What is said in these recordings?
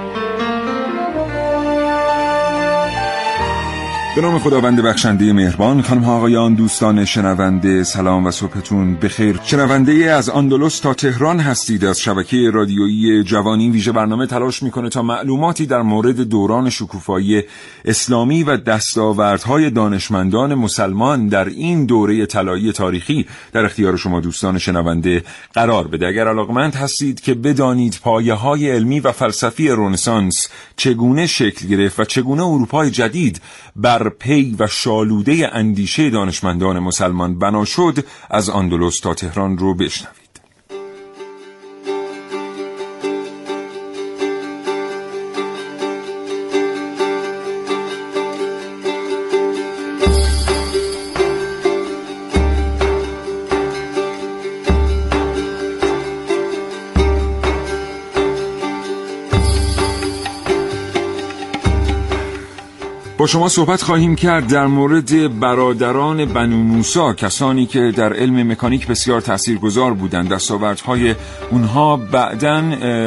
Thank you. به نام خداوند بخشنده مهربان خانم ها آقایان دوستان شنونده سلام و صبحتون بخیر. شنونده از آندلس تا تهران هستید. از شبکه رادیویی جوانی ویژه برنامه تلاش می‌کنه تا معلوماتی در مورد دوران شکوفایی اسلامی و دستاوردهای دانشمندان مسلمان در این دوره طلایی تاریخی در اختیار شما دوستان شنونده قرار بده. اگر علاقمند هستید که بدانید پایه های علمی و فلسفی رنسانس چگونه شکل گرفت و چگونه اروپای جدید بر پی و شالوده اندیشه دانشمندان مسلمان بنا شد از اندلس تا تهران رو بشنوید با شما صحبت خواهیم کرد در مورد برادران بنو موسا کسانی که در علم مکانیک بسیار تاثیرگذار بودند. دستاوردهای اونها بعدا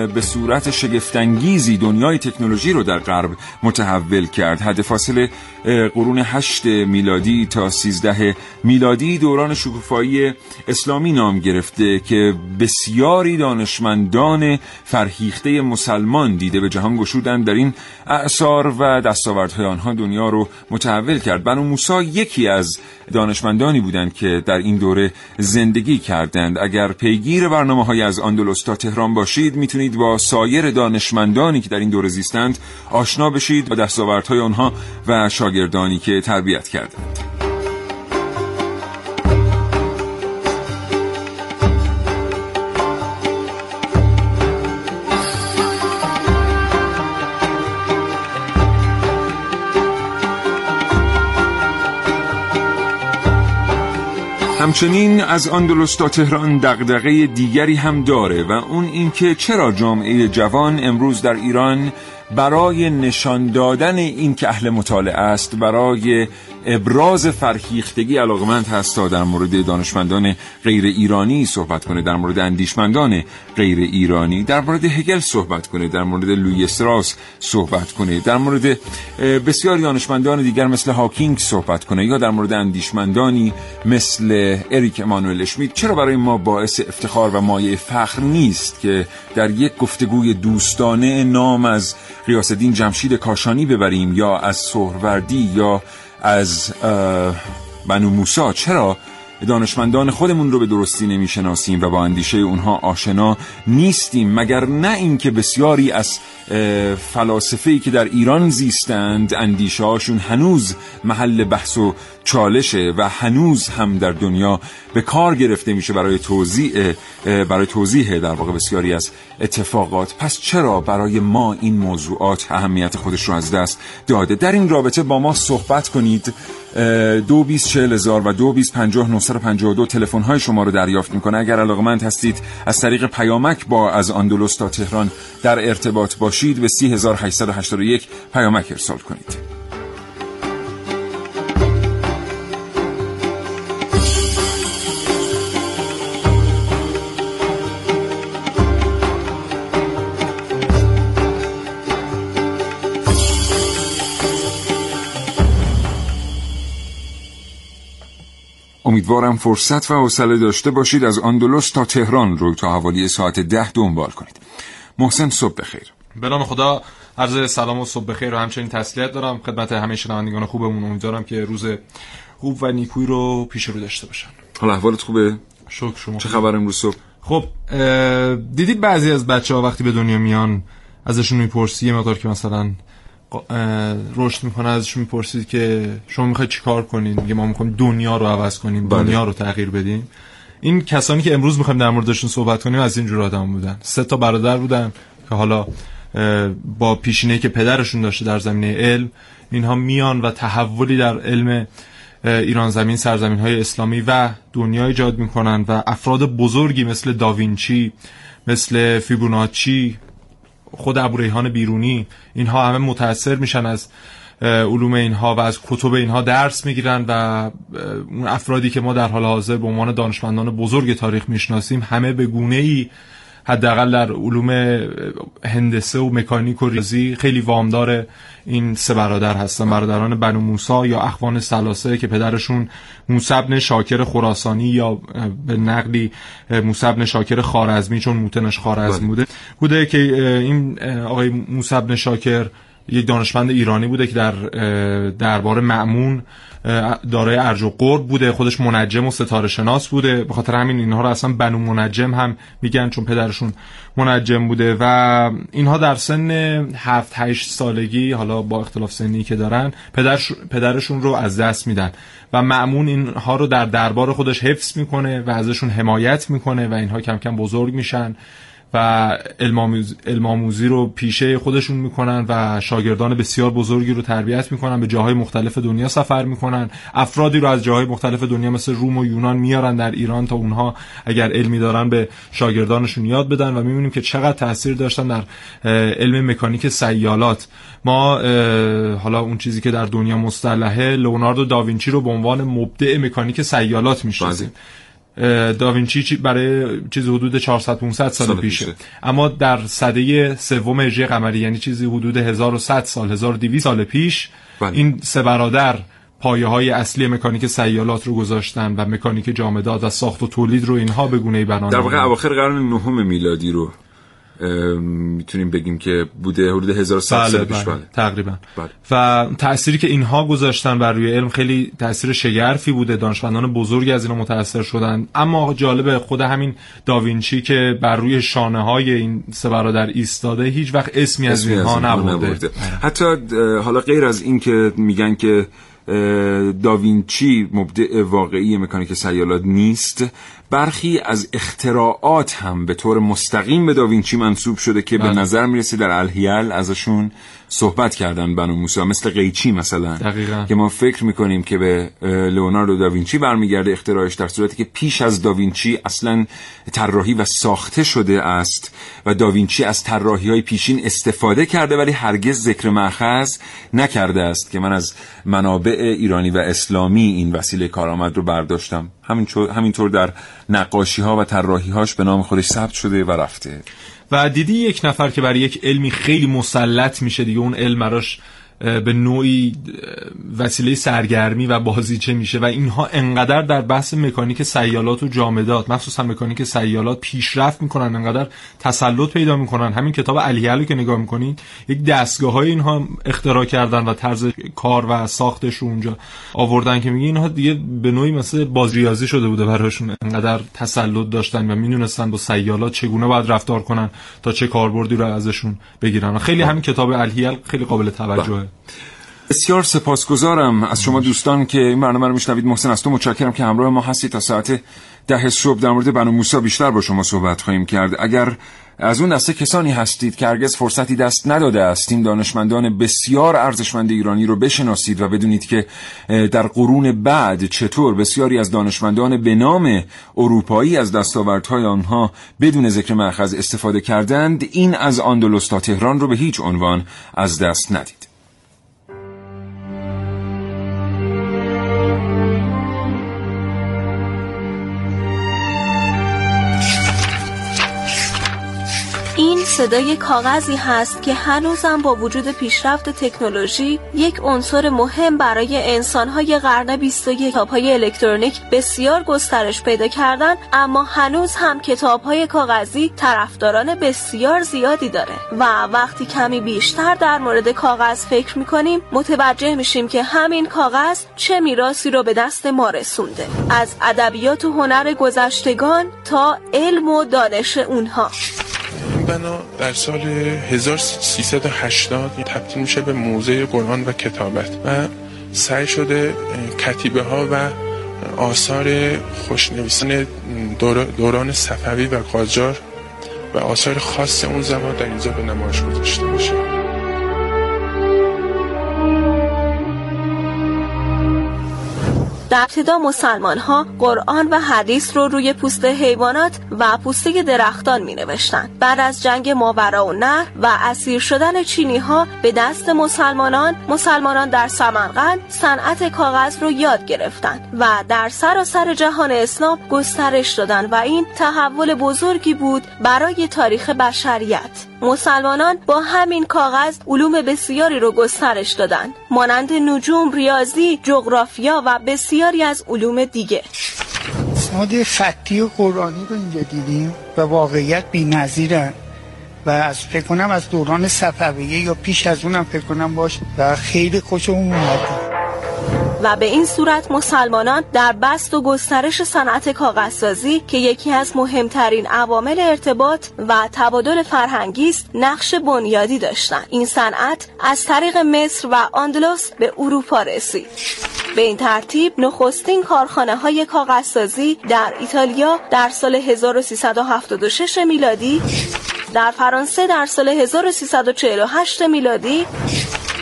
به صورت شگفتانگیزی دنیای تکنولوژی رو در غرب متحول کرد. حد فاصله قرون 8 میلادی تا 13 میلادی دوران شکوفایی اسلامی نام گرفته که بسیاری دانشمندان فرهیخته مسلمان دیده به جهان گشودند. در این اعثار و دستاوردهای آنها دنیا رو متحول کرد. بنو موسا یکی از دانشمندانی بودند که در این دوره زندگی کردند. اگر پیگیر برنامه های از اندلس تا تهران باشید می‌تونید با سایر دانشمندانی که در این دوره زیستند آشنا بشید و دستاوردهای آنها و شاگردانی که تربیت کردند. همچنین از اندلس تا تهران دغدغه دیگری هم داره و اون اینکه چرا جامعه جوان امروز در ایران برای نشان دادن این که اهل مطالعه است برای ابراز فرهیختگی علاقمند هست تا در مورد دانشمندان غیر ایرانی صحبت کنه در مورد اندیشمندان غیر ایرانی در مورد هگل صحبت کنه در مورد لوی استراس صحبت کنه در مورد بسیاری دانشمندان دیگر مثل هاکینگ صحبت کنه یا در مورد اندیشمندانی مثل اریک امانوئل اشمیت چرا برای ما باعث افتخار و مایه فخر نیست که در یک گفتگوی دوستانه نام از قیاسدین جمشید کاشانی ببریم یا از سهروردی یا از بنو موسا چرا؟ دانشمندان خودمون رو به درستی نمی‌شناسیم و با اندیشه اونها آشنا نیستیم مگر نه اینکه بسیاری از فلاسفه‌ای که در ایران زیستند اندیشه هاشون هنوز محل بحث و چالشه و هنوز هم در دنیا به کار گرفته میشه برای توضیح برای توضیح در واقع بسیاری از اتفاقات. پس چرا برای ما این موضوعات اهمیت خودش رو از دست داده؟ در این رابطه با ما صحبت کنید. دو بیس چهل هزار و دو بیس پنجاه و دو تلفن های شما رو دریافت می‌کنه. اگر علاقمند هستید از طریق پیامک با از آندلس تا تهران در ارتباط باشید به سی هزار پیامک ارسال کنید. امیدوارم فرصت و حوصله داشته باشید از آندلس تا تهران رو تا حوالی ساعت ده دنبال کنید. محسن صبح بخیر. به نام خدا عرض سلام و صبح بخیر و همچنین تسلیت دارم. خدمت همه شنوندگان خوبمون. امیدوارم که روز خوب و نیکوی رو پیش رو داشته باشن. حالا احوالت خوبه؟ شکر شما چه خبر امروز صبح؟ خب دیدید بعضی از بچه ها وقتی به دنیا میان ازشون می‌پرسی یه مقدار که مثلا رشد می‌کنه ازش می‌پرسید که شما می‌خواید چیکار کنین؟ میگه ما می‌خوایم دنیا رو عوض کنیم بله. دنیا رو تغییر بدیم. این کسانی که امروز می‌خوایم در موردشون صحبت کنیم از این جور آدم بودن. سه تا برادر بودن که حالا با پیشینه که پدرشون داشته در زمینه علم اینها میان و تحولی در علم ایران زمین سرزمین های اسلامی و دنیا ایجاد می‌کنن و افراد بزرگی مثل داوینچی مثل فیبوناچی خود ابو بیرونی اینها همه متاثر میشن از علوم اینها و از کتب اینها درس می‌گیرن و اون افرادی که ما در حال حاضر به عنوان دانشمندان بزرگ تاریخ می‌شناسیم همه به گونه ای حداقل در علوم هندسه و مکانیک و ریاضی خیلی وامدار این سه برادر هستن برادران بنو موسا یا اخوان سلاسه که پدرشون موسبن شاکر خراسانی یا به نقلی موسبن شاکر خارزمی چون موتنش خارزم بله. بوده بوده که این آقای موسبن شاکر یک دانشمند ایرانی بوده که در دربار معمون دارای ارج و قرب بوده خودش منجم و ستاره شناس بوده. به خاطر همین اینها رو اصلا بنو منجم هم میگن چون پدرشون منجم بوده. و اینها در سن 7 8 سالگی حالا با اختلاف سنی که دارن پدرش پدرشون رو از دست میدن. و معمون اینها رو در دربار خودش حفظ می‌کنه و ازشون حمایت می‌کنه و اینها کم کم بزرگ میشن. و علماموزی رو پیشه خودشون می‌کنن و شاگردان بسیار بزرگی رو تربیت می‌کنن به جاهای مختلف دنیا سفر می‌کنن. افرادی رو از جاهای مختلف دنیا مثل روم و یونان میارن در ایران تا اونها اگر علمی دارن به شاگردانشون یاد بدن و می‌بینیم که چقدر تاثیر داشتن در علم مکانیک سیالات. ما حالا اون چیزی که در دنیا مصطلحه لئوناردو داوینچی رو به عنوان مبدع مکانیک سیالات می‌شناسیم. داوینچی برای چیز حدود 400 500 سال, سال پیشه. اما در سده سوم هجری قمری یعنی چیزی حدود 1100 سال 1200 سال پیش بله. این سه برادر پایه های اصلی مکانیک سیالات رو گذاشتن و مکانیک جامدات و ساخت و تولید رو اینها به گونه ای در واقع اواخر قرن نهم میلادی رو می‌تونیم بگیم که بوده حدود 1100 بله سال پیش بله. بله. تقریبا بله. و تأثیری که اینها گذاشتن بر روی علم خیلی تاثیر شگرفی بوده دانشمندان بزرگی از اینا متاثر شدن اما جالب خود همین داوینچی که بر روی شانه های این سه برادر ایستاده هیچ وقت اسمی, از اینها نبوده, نبوده. حتی حالا غیر از این که میگن که داوینچی مبدع واقعی مکانیک سیالات نیست برخی از اختراعات هم به طور مستقیم به داوینچی منصوب شده که به بله. نظر می‌رسه در الهیل ازشون صحبت کردن بنو موسی مثل قیچی مثلا دقیقا. که ما فکر می‌کنیم که به لئوناردو داوینچی برمیگرده اختراعش در صورتی که پیش از داوینچی اصلا طراحی و ساخته شده است و داوینچی از طراحی های پیشین استفاده کرده ولی هرگز ذکر مأخذ نکرده است که من از منابع ایرانی و اسلامی این وسیله کارآمد رو برداشتم همینطور در نقاشی ها و طراحی هاش به نام خودش ثبت شده و رفته. و دیدی یک نفر که برای یک علمی خیلی مسلط میشه دیگه اون علم براش به نوعی وسیله سرگرمی و بازیچه میشه و اینها انقدر در بحث مکانیک سیالات و جامدات مخصوصا مکانیک سیالات پیشرفت می‌کنن انقدر تسلط پیدا می‌کنن. همین کتاب علیه که نگاه می‌کنید یک دستگاه های اینها اختراع کردن و طرز کار و ساختش رو اونجا آوردن که میگه اینها دیگه به نوعی مثل بازریازی شده بوده براشون. انقدر تسلط داشتن و می‌دونستن با سیالات چگونه باید رفتار کنن تا چه کاربردی رو ازشون بگیرن. خیلی همین کتاب علیه خیلی قابل توجهه. بسیار سپاسگزارم از شما دوستان که این برنامه رو میشنوید. محسن از تو متشکرم که همراه ما هستید تا ساعت ده صبح. در مورد بنو موسی بیشتر با شما صحبت خواهیم کرد. اگر از اون دسته کسانی هستید که هرگز فرصتی دست نداده است این دانشمندان بسیار ارزشمند ایرانی رو بشناسید و بدونید که در قرون بعد چطور بسیاری از دانشمندان به نام اروپایی از دستاوردهای آنها بدون ذکر مأخذ استفاده کردند این از آندلس تا تهران رو به هیچ عنوان از دست ندید. صدای کاغذی هست که هنوزم با وجود پیشرفت تکنولوژی یک عنصر مهم برای انسانهای قرن 21 های الکترونیک بسیار گسترش پیدا کردن اما هنوز هم های کاغذی طرفداران بسیار زیادی داره. و وقتی کمی بیشتر در مورد کاغذ فکر می‌کنیم متوجه میشیم که همین کاغذ چه میراسی رو به دست ما رسونده. از ادبیات و هنر گذشتگان تا علم و دانش اونها. بنا در سال 1380 تبدیل میشه به موزه قرآن و کتابت و سعی شده کتیبه ها و آثار خوشنویسان دوران صفوی و قاجار و آثار خاص اون زمان در اینجا به نمایش گذاشته باشه در ابتدا مسلمان ها قرآن و حدیث رو روی پوست حیوانات و پوسته درختان می نوشتن. بعد از جنگ ماورا و نهر و اسیر شدن چینی ها به دست مسلمانان مسلمانان در سمرقند صنعت کاغذ رو یاد گرفتند و در سراسر جهان اسلام گسترش دادن و این تحول بزرگی بود برای تاریخ بشریت مسلمانان با همین کاغذ علوم بسیاری رو گسترش دادن مانند نجوم، ریاضی، جغرافیا و بسیاری از علوم دیگه. اسناد خطی و قرآنی رو اینجا دیدیم و واقعیت بی نظیرن و از فکر کنم از دوران صفویه یا پیش از اونم فکر کنم باش و خیلی خوشم اومده. و به این صورت مسلمانان در بست و گسترش صنعت کاغذسازی که یکی از مهمترین عوامل ارتباط و تبادل فرهنگی است نقش بنیادی داشتند. این صنعت از طریق مصر و آندلوس به اروپا رسید. به این ترتیب نخستین کارخانه های کاغذسازی در ایتالیا در سال 1376 میلادی در فرانسه در سال 1348 میلادی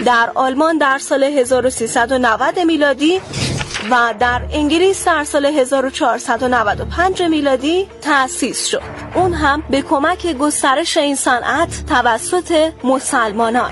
در آلمان در سال 1390 میلادی و در انگلیس در سال 1495 میلادی تأسیس شد. اون هم به کمک گسترش این صنعت توسط مسلمانان.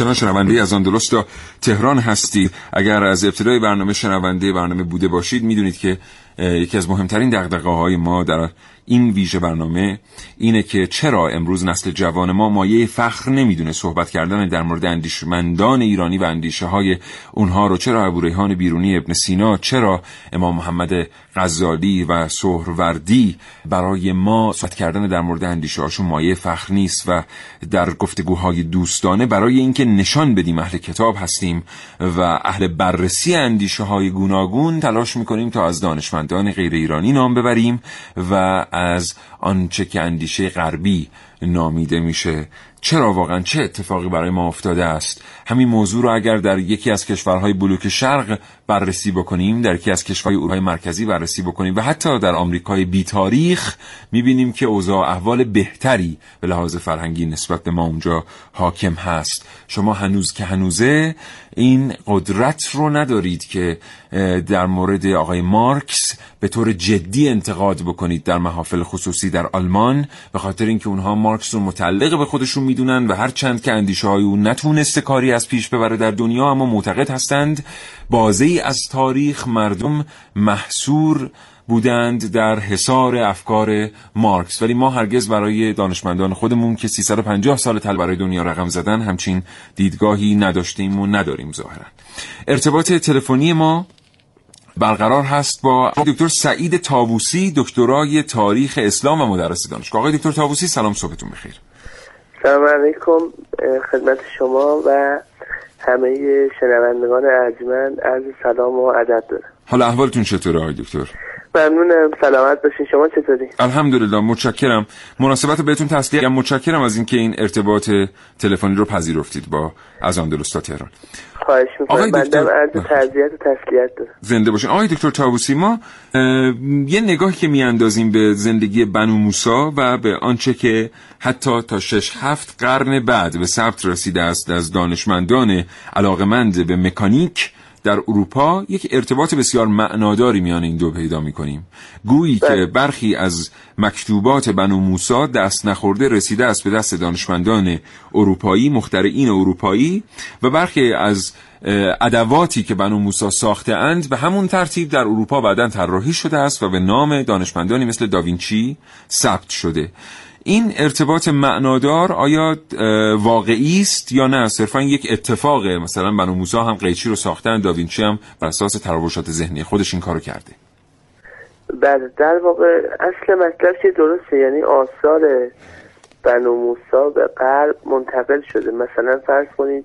همچنان شنونده از آندلس تا تهران هستید اگر از ابتدای برنامه شنونده برنامه بوده باشید می‌دونید که یکی از مهمترین دقدقه های ما در این ویژه برنامه اینه که چرا امروز نسل جوان ما مایه فخر نمی‌دونه صحبت کردن در مورد اندیشمندان ایرانی و اندیشه های اونها رو. چرا ابو ریحان بیرونی ابن سینا؟ چرا امام محمد غزالی و سهروردی برای ما صحبت کردن در مورد اندیشه هاشون مایه فخر نیست و در گفتگوهای دوستانه برای اینکه نشان بدیم اهل کتاب هستیم و اهل بررسی اندیشه های گوناگون تلاش می‌کنیم تا از دانشمندان غیر ایرانی نام ببریم و از آنچه که اندیشه غربی نامیده میشه. چرا واقعا؟ چه اتفاقی برای ما افتاده است؟ همین موضوع رو اگر در یکی از کشورهای بلوک شرق بررسی بکنیم در یکی از کشورهای اروپای مرکزی بررسی بکنیم و حتی در آمریکای بی تاریخ می‌بینیم که اوضاع احوال بهتری به لحاظ فرهنگی نسبت به ما اونجا حاکم هست. شما هنوز که هنوزه این قدرت رو ندارید که در مورد آقای مارکس به طور جدی انتقاد بکنید در محافل خصوصی در آلمان به خاطر اینکه اونها مارکس رو متعلق به خودشون می‌دونن و هر چند که اندیشه های اون نتونسته کاری از پیش ببره در دنیا اما معتقد هستند بازی از تاریخ مردم محصور بودند در حصار افکار مارکس. ولی ما هرگز برای دانشمندان خودمون که 350 سال تل برای دنیا رقم زدن همچین دیدگاهی نداشتیم و نداریم ظاهرا. ارتباط تلفنی ما برقرار هست با دکتر سعید تاووسی دکترای تاریخ اسلام و مدرس دانشگاه. آقای دکتر تاووسی سلام صبحتون بخیر. سلام علیکم خدمت شما و همه شنوندگان ارجمند عرض سلام و ادب دارم. حالا احوالتون چطوره آقای دکتر؟ ممنونم سلامت باشین. شما چطوری؟ الحمدلله متشکرم. مناسبت بهتون تسلیه متشکرم از اینکه این ارتباط تلفنی رو پذیرفتید با از آندلس تا تهران. خواهش می‌کنم. بنده عرض تعذیت و تسلیت دارم. زنده باشین. آقای دکتر تابوسی ما یه نگاهی که میاندازیم به زندگی بنو موسا و به آنچه که حتی تا شش هفت قرن بعد به ثبت رسیده است از دانشمندان علاقمند به مکانیک در اروپا یک ارتباط بسیار معناداری میان این دو پیدا می کنیم گویی که برخی از مکتوبات بنو موسا دست نخورده رسیده است به دست دانشمندان اروپایی مخترعین اروپایی و برخی از ادواتی که بنو موسا ساخته اند به همون ترتیب در اروپا بعدا طراحی شده است و به نام دانشمندانی مثل داوینچی ثبت شده. این ارتباط معنادار آیا واقعی است یا نه؟ صرفا یک اتفاقه مثلا بنو موسی هم قیچی رو ساختن داوینچی هم بر اساس تراوشات ذهنی خودش این کارو کرده. بله در واقع اصل مطلب که درسته یعنی آثار بنو موسا به غرب منتقل شده. مثلا فرض کنید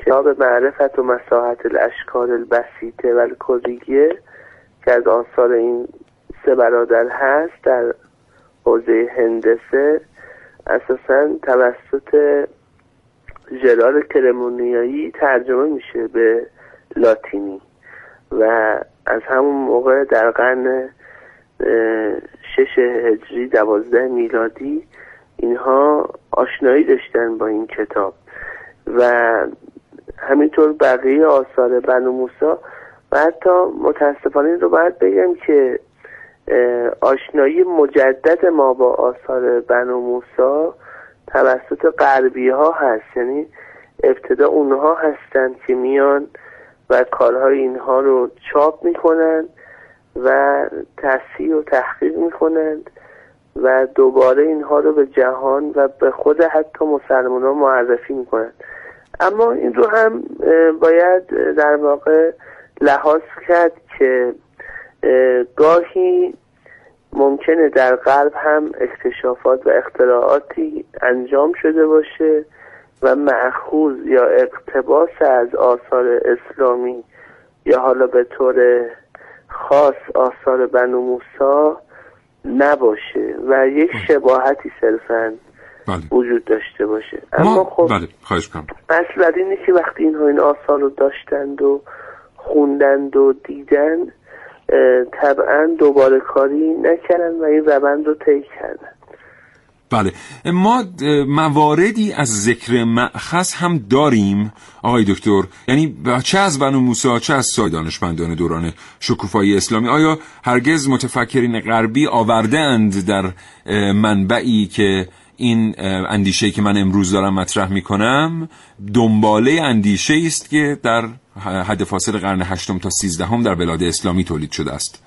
کتاب معرفت و مساحت الاشکال البسیطه و الکلیه که از آثار این سه برادر هست در حوزه هندسه اساسا توسط جرار کرمونیایی ترجمه میشه به لاتینی. و از همون موقع در قرن شش هجری دوازده میلادی اینها آشنایی داشتن با این کتاب. و همینطور بقیه آثار بنو موسا و حتی متاسفانه رو باید بگم که آشنایی مجدد ما با آثار بنو موسا توسط غربی ها هست. یعنی ابتدا اونها هستند که میان و کارهای اینها رو چاپ می‌کنن و تصحیح و تحقیق می‌کنند و دوباره اینها رو به جهان و به خود حتی مسلمان ها معرفی می‌کنند اما این رو هم باید در واقع لحاظ کرد که گاهی ممکنه در غرب هم اکتشافات و اختراعاتی انجام شده باشه و معخوز یا اقتباس از آثار اسلامی یا حالا به طور خاص آثار بنو موسا نباشه و یک شباهتی صرفا بله. وجود داشته باشه اما خب بله. خواهش کنم اصل اینه که وقتی اینها این آثار رو داشتند و خوندند و دیدند طبعا دوباره کاری نکردن و این روند رو طی کردن. بله. ما مواردی از ذکر معخص هم داریم آقای دکتر. یعنی چه از بنو موسا چه از سای دانشمندان دوران شکوفایی اسلامی؟ آیا هرگز متفکرین غربی آورده اند در منبعی که این اندیشه که من امروز دارم مطرح می کنم دنباله اندیشه است که در حد فاصل قرن هشتم تا سیزدهم در بلاد اسلامی تولید شده است.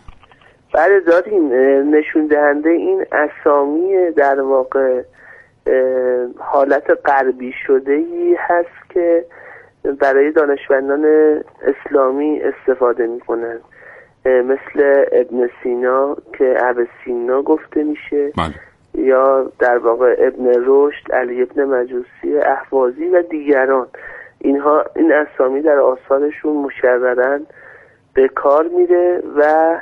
بله داریم نشون دهنده این اسامی در واقع حالت غربی شده ای هست که برای دانشمندان اسلامی استفاده می‌کنن مثل ابن سینا که ابن سینا گفته میشه بله. یا در واقع ابن رشد علی ابن مجوسی احوازی و دیگران. اینها این اسامی در آثارشون مشررن به کار میره و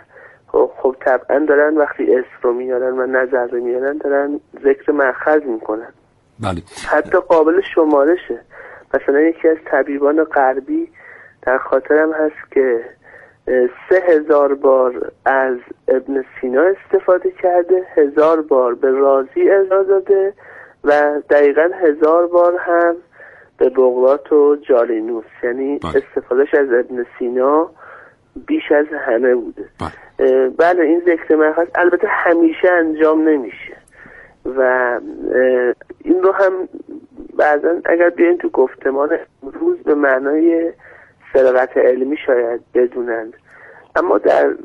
خب, خب طبعا دارن وقتی اسم رو میارن و نظر رو میارن دارن ذکر مأخذ می‌کنن بله. حتی قابل شمارشه مثلا یکی از طبیبان غربی در خاطرم هست که سه هزار بار از ابن سینا استفاده کرده هزار بار به رازی ارجاع داده و دقیقا هزار بار هم به بغلات و جالینوس. یعنی بله. استفادهش از ابن سینا بیش از همه بوده. بله, بله این ذکر مرخص البته همیشه انجام نمیشه. و این رو هم بعضا اگر بیاین تو گفتمان روز به معنای سرقت علمی شاید بدونند. اما در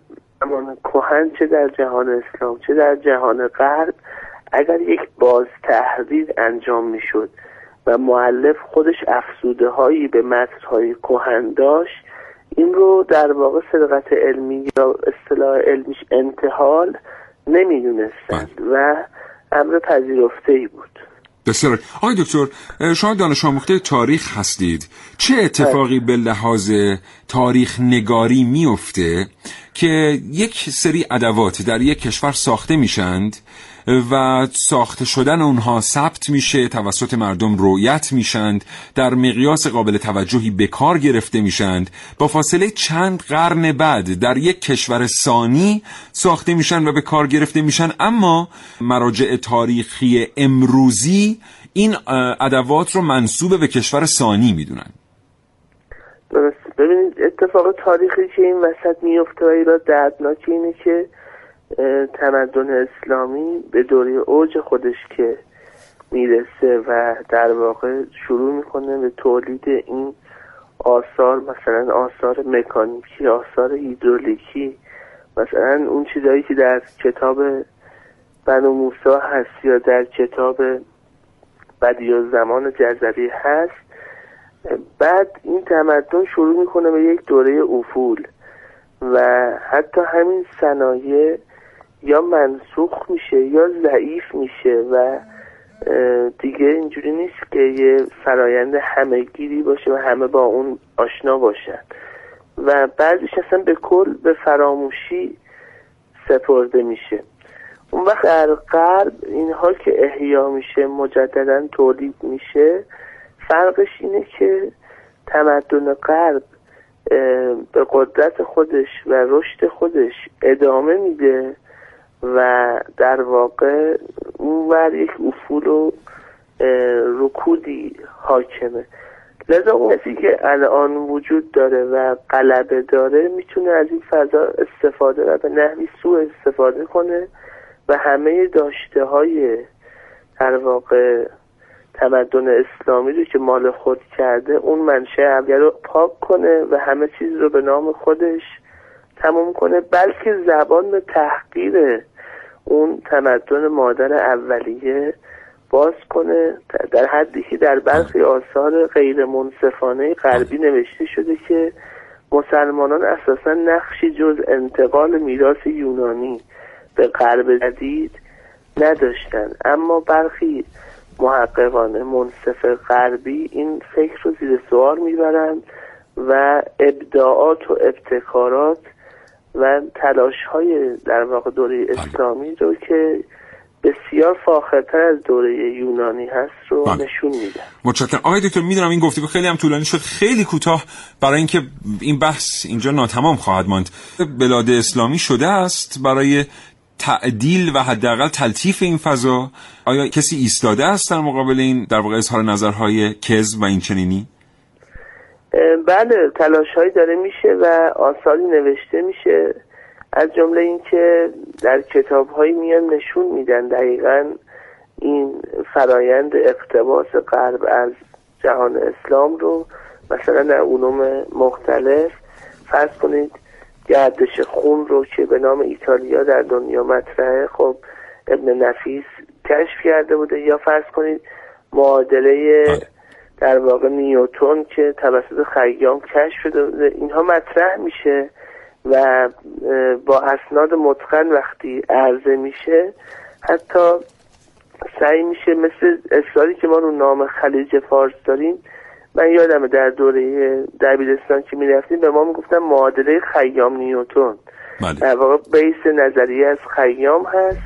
زمان کهن چه در جهان اسلام چه در جهان غرب اگر یک باز تحریر انجام می‌شد و معلف خودش افسوده هایی به متنهای کهن داشت این رو در واقع سرقت علمی یا اصطلاح علمیش انتحال نمی‌دونستند بله. و امر پذیرفته ای بود. بسیار آقای دکتر شما دانش آموخته تاریخ هستید. چه اتفاقی به لحاظ تاریخ نگاری میفته که یک سری ادوات در یک کشور ساخته میشند و ساخته شدن اونها ثبت میشه توسط مردم رویت میشند در مقیاس قابل توجهی به کار گرفته میشند. با فاصله چند قرن بعد در یک کشور ثانی ساخته میشن و به کار گرفته میشن. اما مراجع تاریخی امروزی این ادوات رو منصوب به کشور ثانی می‌دونن. درست. ببینید اتفاق تاریخی که این وسط میفته و ایراد دردناک اینه که تمدن اسلامی به دوره اوج خودش که می‌رسه و در واقع شروع می‌کنه به تولید این آثار مثلا آثار مکانیکی آثار هیدرولیکی مثلا اون چیزهایی که در کتاب بنو موسا هست یا در کتاب بدی زمان جزری هست. بعد این تمدن شروع می‌کنه به یک دوره افول و حتی همین صنایع یا منسوخ میشه یا ضعیف میشه و دیگه اینجوری نیست که یه فرایند همهگیری باشه و همه با اون آشنا باشن. و بعضیش اصلا به کل به فراموشی سپرده میشه. اون وقت در غرب اینها که احیا میشه مجددا تولید میشه فرقش اینه که تمدن غرب به قدرت خودش و رشد خودش ادامه میده. و در واقع اونور یک افول و رکودی حاکمه. لذا اون کسی که الان وجود داره و غلبه داره می‌تونه از این فضا استفاده و به نحوی سوء استفاده کنه و همه داشته های در واقع تمدن اسلامی رو که مال خود کرده اون منشه اولیه رو پاک کنه و همه چیز رو به نام خودش تموم کنه بلکه زبان به تحقیر اون تمدن مادر اولیه باز کنه. در حدی که در برخی آثار غیر منصفانه غربی نوشته شده که مسلمانان اساسا نقشی جز انتقال میراث یونانی به غرب جدید نداشتن. اما برخی محققان منصف غربی این فکر رو زیر سوال می‌برند و ابداعات و ابتکارات و تلاش های در واقع دوره بله. اسلامی رو که بسیار فاخرتر از دوره یونانی هست رو بله. نشون میده متشکرم. آقای دکتر می‌دونم این گفتگو خیلی هم طولانی شد خیلی کوتاه. برای اینکه این بحث اینجا ناتمام خواهد ماند. بلاد اسلامی شده است برای تعدیل و حداقل تلطیف این فضا. آیا کسی ایستاده است در مقابل این در واقع اظهار نظرهای کز و این چنینی بله تلاش هایی داره میشه و آثاری نوشته میشه. از جمله اینکه در کتاب هایی میان نشون میدن دقیقا این فرایند اقتباس غرب از جهان اسلام رو. مثلا در علوم مختلف فرض کنید گردش خون رو که به نام ایتالیا در دنیا مطرحه خب ابن نفیس کشف کرده بوده. یا فرض کنید معادله بله. در واقع نیوتون که توسط خیام کشف شده اینها مطرح میشه و با اسناد متقن وقتی عرضه میشه حتی سعی میشه مثل اصراری که ما رو نام خلیج فارس داریم. من یادمه در دوره دبیرستان که می‌رفتیم به ما می‌گفتن معادله خیام نیوتون. بله. در واقع بیس نظریه از خیام هست.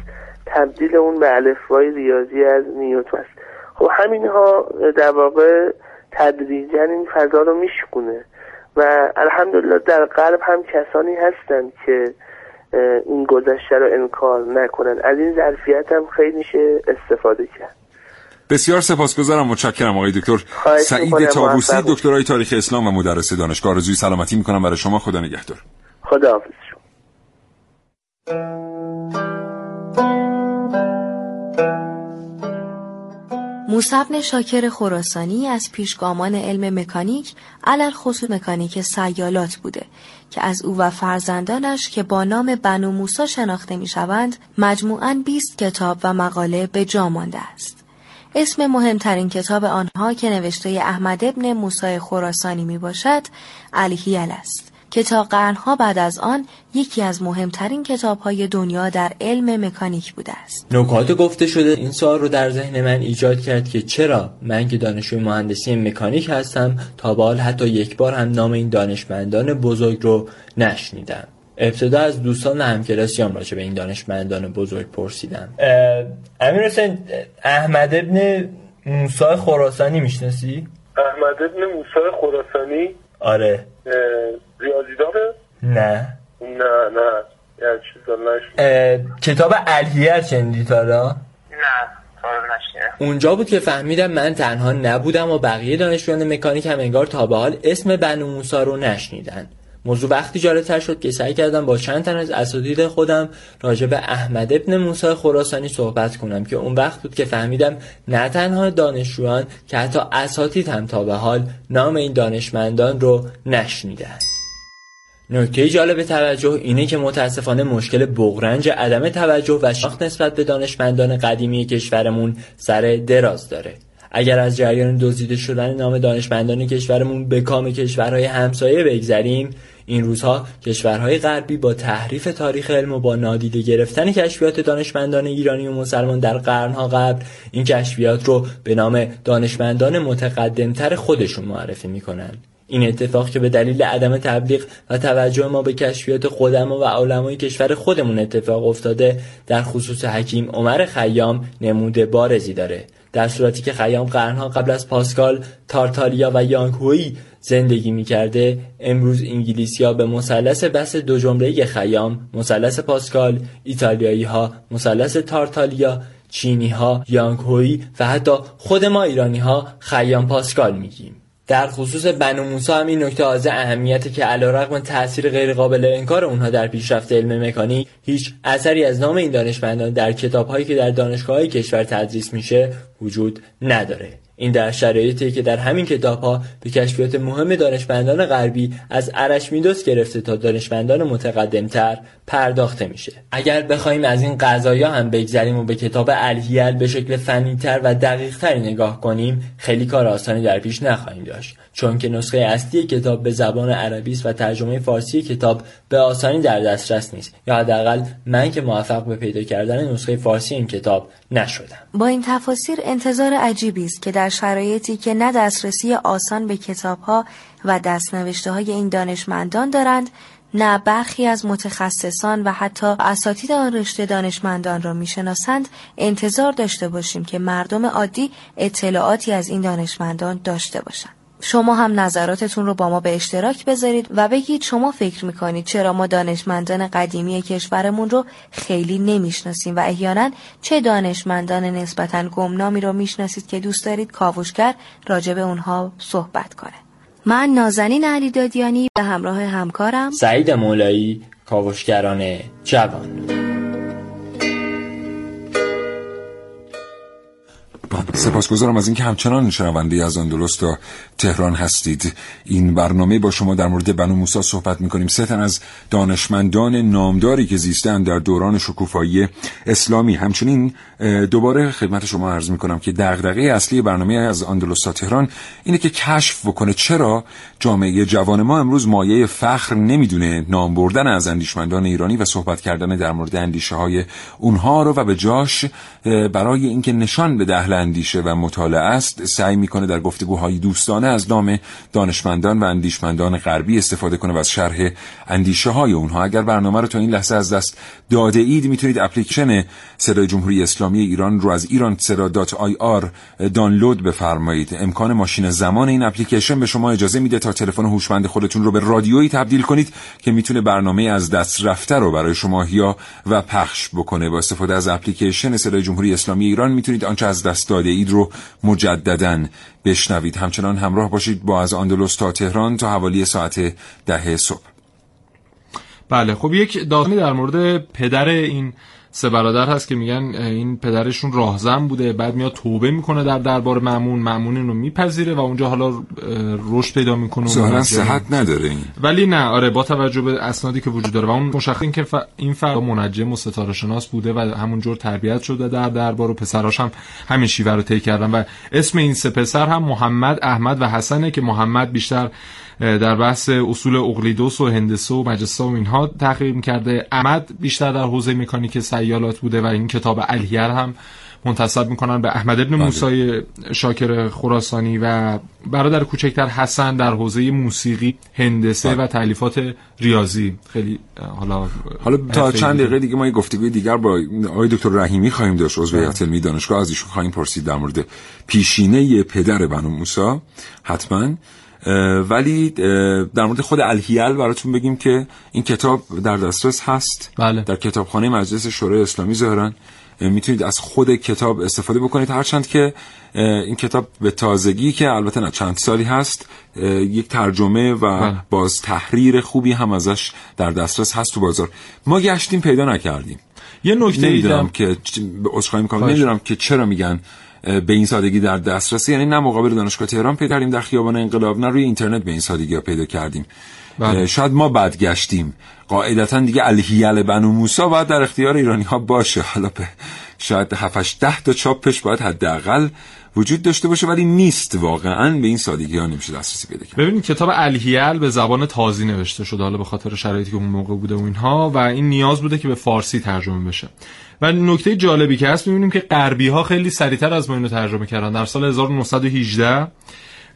تبدیل اون به الفبای ریاضی از نیوتون هست. خب همین ها در واقع تدریجا این فضا رو میشکونه و الحمدلله در غرب هم کسانی هستند که این گذشته رو انکار نکنن. از این ظرفیت هم خیلی میشه استفاده کرد. بسیار سپاسگزارم متشکرم آقای دکتر. سعید تابوسی دکترای تاریخ اسلام و مدرس دانشگاه آرزوی سلامتی می‌کنم. برای شما خدا نگهدار. خدا حافظ شما موسبن شاکر خراسانی از پیشگامان علم مکانیک علل خصوص مکانیک سیالات بوده که از او و فرزندانش که با نام بنو موسا شناخته می شوند مجموعاً 20 کتاب و مقاله به جا مانده است. اسم مهمترین کتاب آنها که نوشته احمد ابن موسی خراسانی می باشد الهیل است. که تا قرنها بعد از آن یکی از مهمترین کتابهای دنیا در علم مکانیک بوده است. نکات گفته شده این سوال رو در ذهن من ایجاد کرد که چرا من که دانشجوی مهندسی مکانیک هستم تا به حال حتی یک بار هم نام این دانشمندان بزرگ رو نشنیدم. ابتدا از دوستان همکلاسیام راجع به این دانشمندان بزرگ پرسیدم امیر حسین احمد ابن موسی خراسانی می‌شناسی؟ احمد ابن موسی خراسانی آره؟ نه. نه نه. یعنی چیزا کتاب الهیه شنیدی تا نه اونجا بود که فهمیدم من تنها نبودم و بقیه دانشجویان مکانیک هم انگار تا به حال اسم بنو موسا رو نشنیدن. موضوع وقتی جالبتر شد که سعی کردم با چند تن از اساتید خودم راجع به احمد ابن موسی خراسانی صحبت کنم که اون وقت بود که فهمیدم نه تنها دانشجویان که حتی اساتید هم تا به حال نام این دانشمندان رو نشنیدن. نکته جالب توجه اینه که متاسفانه مشکل بغرنج عدم توجه و شاخت نسبت به دانشمندان قدیمی کشورمون سر دراز داره. اگر از جریان دزدیده شدن نام دانشمندان کشورمون به کام کشورهای همسایه بگذریم این روزها کشورهای غربی با تحریف تاریخ علم و با نادیده گرفتن کشفیات دانشمندان ایرانی و مسلمان در قرنها قبل این کشفیات رو به نام دانشمندان متقدمتر خودشون معرفی می‌کنن. این اتفاق که به دلیل عدم تبلیغ و توجه ما به کشفیات خودما و علمای کشور خودمون اتفاق افتاده در خصوص حکیم عمر خیام نموده بارزی داره. در صورتی که خیام قرنها قبل از پاسکال تارتالیا و یانگهوی زندگی می‌کرده امروز انگلیسی ها به مثلث بس دو جمله خیام مثلث پاسکال ایتالیایی ها مثلث تارتالیا چینی ها و حتی خود ما ایرانی ها خیام پاسکال میگیم. در خصوص بنو موسی هم این نکته از اهمیت که علیرغم تاثیر غیرقابل انکار اونها در پیشرفت علم مکانیک هیچ اثری از نام این دانشمندان در کتابهایی که در دانشگاه کشور تدریس میشه وجود نداره. این در شرایطی که در همین کتاب ها به کشفیات مهم دانشمندان غربی از ارشمیدس گرفته تا دانشمندان متقدمتر پرداخته میشه. اگر بخوایم از این قضایا هم بگذریم و به کتاب الهیل به شکل فنیتر و دقیقتری نگاه کنیم خیلی کار آسانی در پیش نخواهیم داشت. چون که نسخه اصلی کتاب به زبان عربی است و ترجمه فارسی کتاب به آسانی در دسترس نیست. یا حداقل من که موفق به پیدا کردن نسخه فارسی این کتاب نشدم. با این تفاسیر انتظار عجیبی است که در شرایطی که نه دسترسی آسان به کتابها و دستنوشته های این دانشمندان دارند نه برخی از متخصصان و حتی اساتید آن رشته دانشمندان را می‌شناسند انتظار داشته باشیم که مردم عادی اطلاعاتی از این دانشمندان داشته باشند. شما هم نظراتتون رو با ما به اشتراک بذارید و بگید شما فکر می‌کنید چرا ما دانشمندان قدیمی کشورمون رو خیلی نمی‌شناسیم و احیانا چه دانشمندان نسبتا گمنامی رو می‌شناسید که دوست دارید کاوشگر راجع به اونها صحبت کنه. من نازنین علی دادیانی به همراه همکارم سعید مولایی کاوشگران جوان. سپاسگزارم از اینکه همچنان شنونده از آندلس تا تهران هستید. این برنامه با شما در مورد بنو موسا صحبت می‌کنیم. سه تن از دانشمندان نامداری که زیستن در دوران شکوفایی اسلامی. همچنین دوباره خدمت شما عرض می‌کنم که دغدغه اصلی برنامه از آندلس تا تهران اینه که کشف بکنه چرا جامعه جوان ما امروز مایه فخر نمی‌دونه نام بردن از اندیشمندان ایرانی و صحبت کردن در مورد اندیشه های اونها رو و به جاش برای اینکه نشان به دهل اندیشه و مطالعه است سعی می‌کنه در گفتگوهای دوستانه از نام دانشمندان و اندیشمندان غربی استفاده کنه و از شرح اندیشه های اونها. اگر برنامه رو تا این لحظه از دست داده اید می‌تونید اپلیکیشن صدای جمهوری اسلامی ایران رو از ایران صدا dot ir دانلود بفرمایید. امکان ماشین زمان این اپلیکیشن به شما اجازه میده تا تلفن هوشمند خودتون رو به رادیویی تبدیل کنید که می‌تونه برنامه از دست رفته رو برای شما یا و پخش بکنه. با استفاده از اپلیکیشن صدای جمهوری اسلامی ایران می‌تونید آنچه از دست داده اید رو مجددا بشنوید. همچنان همراه باشید با از آندلس تا تهران تا حوالی ساعت ده صبح. بله خب یک داستانی در مورد پدر این سه برادر هست که میگن این پدرشون راهزن بوده بعد میاد توبه می‌کنه در دربار مامون مامون رو میپذیره و اونجا حالا رشد پیدا می‌کنه ظاهرا صحت نداره این. ولی نه آره با توجه به اسنادی که وجود داره و اون مشخص این که ف... این فرد منجم و ستاره شناس بوده و همونجور تربیت شده در دربار و پسراش هم همین شیوه رو طی کردن و اسم این سه پسر هم محمد احمد و حسنه که محمد بیشتر در بحث اصول اقلیدوس و هندسه و مجسا و اینها تحقیق کرده احمد بیشتر در حوزه مکانیک سیالات بوده و این کتاب الهیر هم منتصب می‌کنن به احمد ابن بله. موسی شاکر خراسانی و برادر کوچکتر حسن در حوزه موسیقی هندسه بله. و تعلیفات ریاضی. خیلی حالا حالا تا چند دقیقه دیگه. ما یه گفتگوی دیگر با آقای دکتر رحیمی خواهیم داشت عضو هیئت علمی دانشگاه از ایشون خواهیم پرسید در مورد پیشینه پدر بنو موسی. حتما ولی در مورد خود الهیل براتون بگیم که این کتاب در دسترس هست. بله. در کتابخانه مجلس شورای اسلامی ظاهرا می‌تونید از خود کتاب استفاده بکنید. هرچند که این کتاب به تازگی که البته نه چند سالی هست یک ترجمه و بله. باز تحریر خوبی هم ازش در دسترس هست تو بازار. ما گشتیم پیدا نکردیم. یه نکته نمی‌دونم که عذرخواهی می‌کنم. نمی‌دونم که چرا میگن به این سادگی در دسترسی یعنی نه مقابل دانشگاه تهران پیدا کردیم در خیابان انقلاب نه روی اینترنت به این سادگی ها پیدا کردیم. بله. شاید ما بعد گشتیم قاعدتا دیگه الهیل بنو موسا باید در اختیار ایرانی ها باشه. حالا به شاید 7 ده تا چاپش باید حداقل وجود داشته باشه ولی نیست واقعا. به این سادگی ها نمیشه دسترسی پیدا کرد. ببینید کتاب الهیل به زبان تازی نوشته شده حالا به خاطر شرایطی که اون موقع بوده و اینها و این نیاز بوده که به فارسی ترجمه بشه. و نکته جالبی که هست می‌بینیم که غربی ها خیلی سریعتر از ما اینو ترجمه کردن. در سال 1918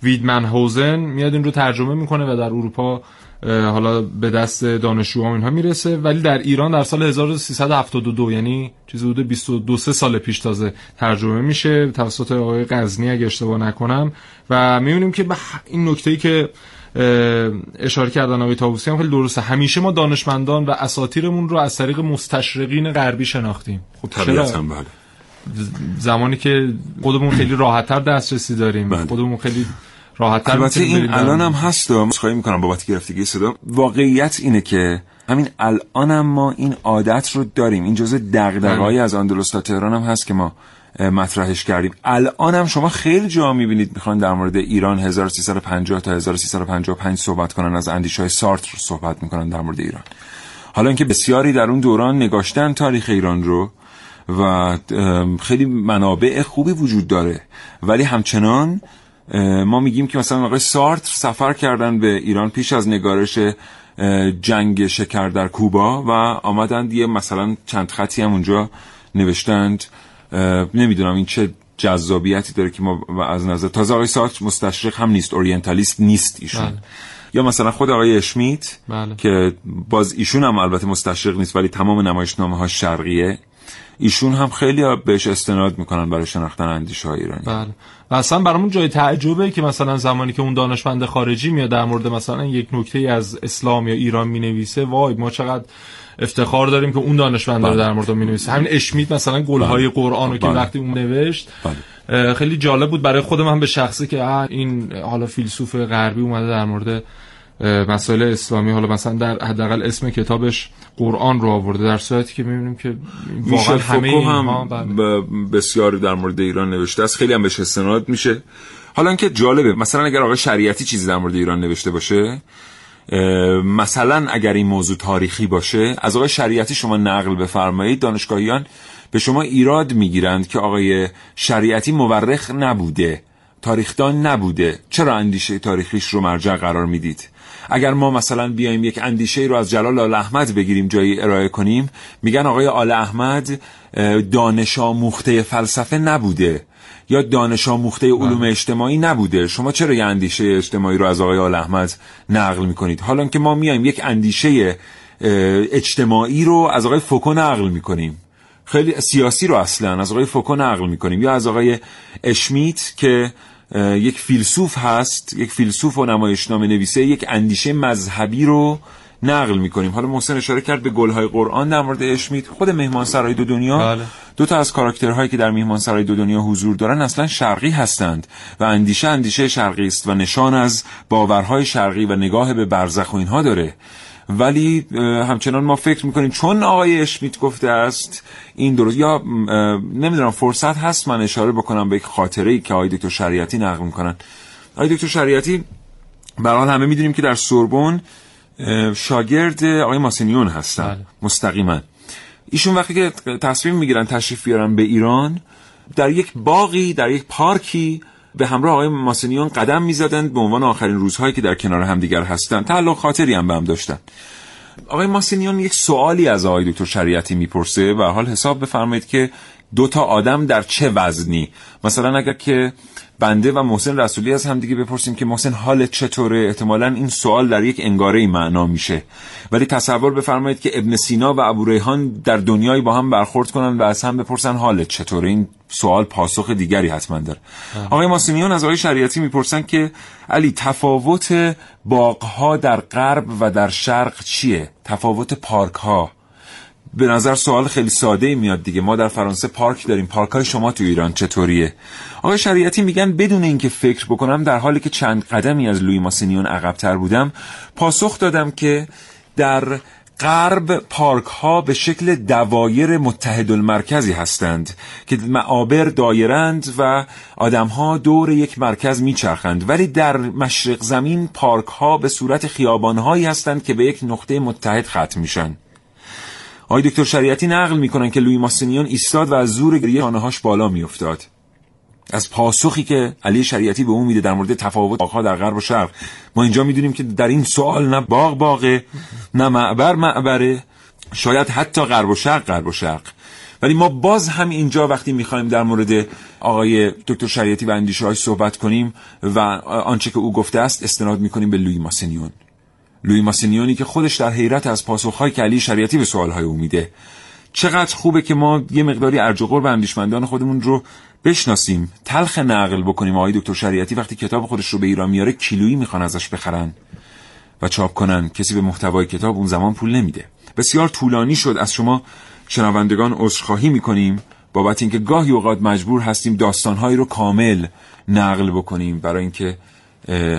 ویدمن هوزن میاد این رو ترجمه می‌کنه و در اروپا حالا به دست دانشجوها اینها می‌رسه. ولی در ایران در سال 1372 یعنی چیزی حدود 22 سال پیش تازه ترجمه میشه. توسط آقای قزنی اگه اشتباه نکنم. و می‌بینیم که این نکته که اشاره کردن آقای تابوسی هم خیلی درسته. همیشه ما دانشمندان و اساتیرمون رو از طریق مستشرقین غربی شناختیم. خب چرا؟ بله. زمانی که خودمون خیلی راحتتر دسترسی داریم. بله. خودمون خیلی راحتتر البته این الان هم هست و خواهی می‌کنم بابت گرفتگی صدا. واقعیت اینه که همین الان ما این عادت رو داریم. این جزء دغدغه‌ای بله. از اندلس تا تهران هم هست که ما مطرحش کردیم. الان هم شما خیلی جا می‌بینید می‌خوان در مورد ایران 1350 تا 1355 صحبت کنن از اندیشه های سارتر صحبت می‌کنن در مورد ایران. حالا اینکه بسیاری در اون دوران نگاشتن تاریخ ایران رو و خیلی منابع خوبی وجود داره. ولی همچنان ما میگیم که مثلا آقای سارتر سفر کردن به ایران پیش از نگارش جنگ شکر در کوبا و آمدند یه مثلا چند خطی هم اونجا نوشتند. نمی‌دونم این چه جذابیتی داره که ما از نظر تازه آقای سارتر مستشرق هم نیست اورینتالیست نیست ایشون بله. یا مثلا خود آقای اشمیت بله. که باز ایشون هم البته مستشرق نیست ولی تمام نمایشنامه ها شرقیه ایشون هم خیلی بهش استناد می‌کنن برای شناختن اندیشه های ایرانی بله و اصلا برامون جای تعجبه که مثلا زمانی که اون دانشمند خارجی میاد در مورد مثلا یک نکته از اسلام یا ایران می‌نویسه وای ما چقدر افتخار داریم که اون دانشمند رو بله. در مورد می‌نویسه همین اشمیت مثلا گلهای بله. قرآن رو که بله. وقتی اون نوشت خیلی جالب بود برای خودم هم به شخصی که این حالا فیلسوف غربی اومده در مورد مسائل اسلامی حالا مثلا در حداقل اسم کتابش قرآن رو آورده در صورتی که می‌بینیم که واقعا همه هم بله. بسیار در مورد ایران نوشته است خیلی هم بهش استناد میشه حالا اینکه جالبه مثلا اگر آقای شریعتی چیزی در مورد ایران نوشته باشه مثلا اگر این موضوع تاریخی باشه از آقای شریعتی شما نقل بفرمایید. دانشگاهیان به شما ایراد می‌گیرند که آقای شریعتی مورخ نبوده تاریخدان نبوده. چرا اندیشه تاریخیش رو مرجع قرار می‌دید؟ اگر ما مثلا بیایم یک اندیشه رو از جلال آل احمد بگیریم جایی ارائه کنیم میگن آقای آل احمد دانش آموخته فلسفه نبوده. یا دانش آموخته علوم بله. اجتماعی نبوده؟ شما چرا یه اندیشه اجتماعی رو از آقای آل احمد نقل می‌کنید؟ حالا که ما میایم یک اندیشه اجتماعی رو از آقای فوکو نقل می‌کنیم. خیلی سیاسی رو اصلا از آقای فوکو نقل می‌کنیم. یا از آقای اشمیت که یک فیلسوف هست یک فیلسوف و نمایشنامه نویسه یک اندیشه مذهبی رو نقل می‌کنیم. حالا محسن اشاره کرد به گلهای قرآن در مورد اشمیت. خود مهمان سرای دو دنیا بله. دو تا از کاراکترهایی که در مهمان سرای دو دنیا حضور دارن اصلا شرقی هستند و اندیشه اندیشه شرقی است و نشان از باورهای شرقی و نگاه به برزخ و اینها داره. ولی همچنان ما فکر می‌کنیم چون آقای اشمیت گفته است این درست یا نمی‌دونم فرصت هست من اشاره بکنم به یک خاطره ای که آقای دکتر شریعتی نقل می‌کنن. آقای دکتر شریعتی برحال همه می‌دونیم که در سوربن شاگرد آقای ماسینیون هستن. بله. مستقیما. ایشون وقتی که تصمیم می‌گیرن تشریف بیارن به ایران در یک باقی در یک پارکی به همراه آقای ماسنیون قدم می‌زدند به عنوان آخرین روزهایی که در کنار همدیگر هستند تعلق خاطری هم به هم داشتن. آقای ماسنیون یک سوالی از آقای دکتر شریعتی می‌پرسه و حال حساب بفرمایید که دو تا آدم در چه وزنی؟ مثلا اگر که بنده و محسن رسولی از همدیگه بپرسیم که محسن حالت چطوره؟ احتمالا این سوال در یک انگاره معنا میشه. ولی تصور بفرمایید که ابن سینا و ابو ریحان در دنیایی با هم برخورد کنن و از هم بپرسن حالت چطوره. این سوال پاسخ دیگری حتما داره. آقای ماسیمیون از آقای شریعتی می‌پرسن که علی تفاوت باغها در غرب و در شرق چیه؟ تفاوت پارک ها به نظر سوال خیلی ساده میاد دیگه. ما در فرانسه پارک داریم. پارک های شما تو ایران چطوریه؟ آقای شریعتی میگن بدون اینکه فکر بکنم در حالی که چند قدمی از لوی ماسینیون عقبتر بودم پاسخ دادم که در غرب پارک ها به شکل دوایر متحد المرکزی هستند که معابر دایرند و آدم ها دور یک مرکز میچرخند. ولی در مشرق زمین پارک ها به صورت خیابان هایی هستند که به یک نقطه متحد ختم میشن. آقای دکتر شریعتی نقل می‌کنن که لوی ماسینیون ایستاد و از زور گریه هاش بالا میافتاد. از پاسخی که علی شریعتی به اون میده در مورد تفاوت باغها در غرب و شرق ما اینجا می‌دونیم که در این سوال نه باغ باغه نه معبر معبره شاید حتی غرب و شرق غرب و شرق. ولی ما باز هم اینجا وقتی می‌خوایم در مورد آقای دکتر شریعتی و اندیشه صحبت کنیم و آنچه که او گفته است استناد می‌کنیم به لوی ماسینیون لوی ماسینیونی که خودش در حیرت از پاسخهای که علی شریعتی به سوالهای او میده. چقدر خوبه که ما یه مقداری ارج و اندیشمندان خودمون رو بشناسیم تلخ نقل بکنیم. آقای دکتر شریعتی وقتی کتاب خودش رو به ایران میاره کیلویی می‌خوان ازش بخرن و چاپ کنن. کسی به محتوای کتاب اون زمان پول نمیده. بسیار طولانی شد. از شما شنوندگان عذرخواهی می‌کنیم بابت اینکه گاهی اوقات مجبور هستیم داستانهایی رو کامل نقل بکنیم. برای اینکه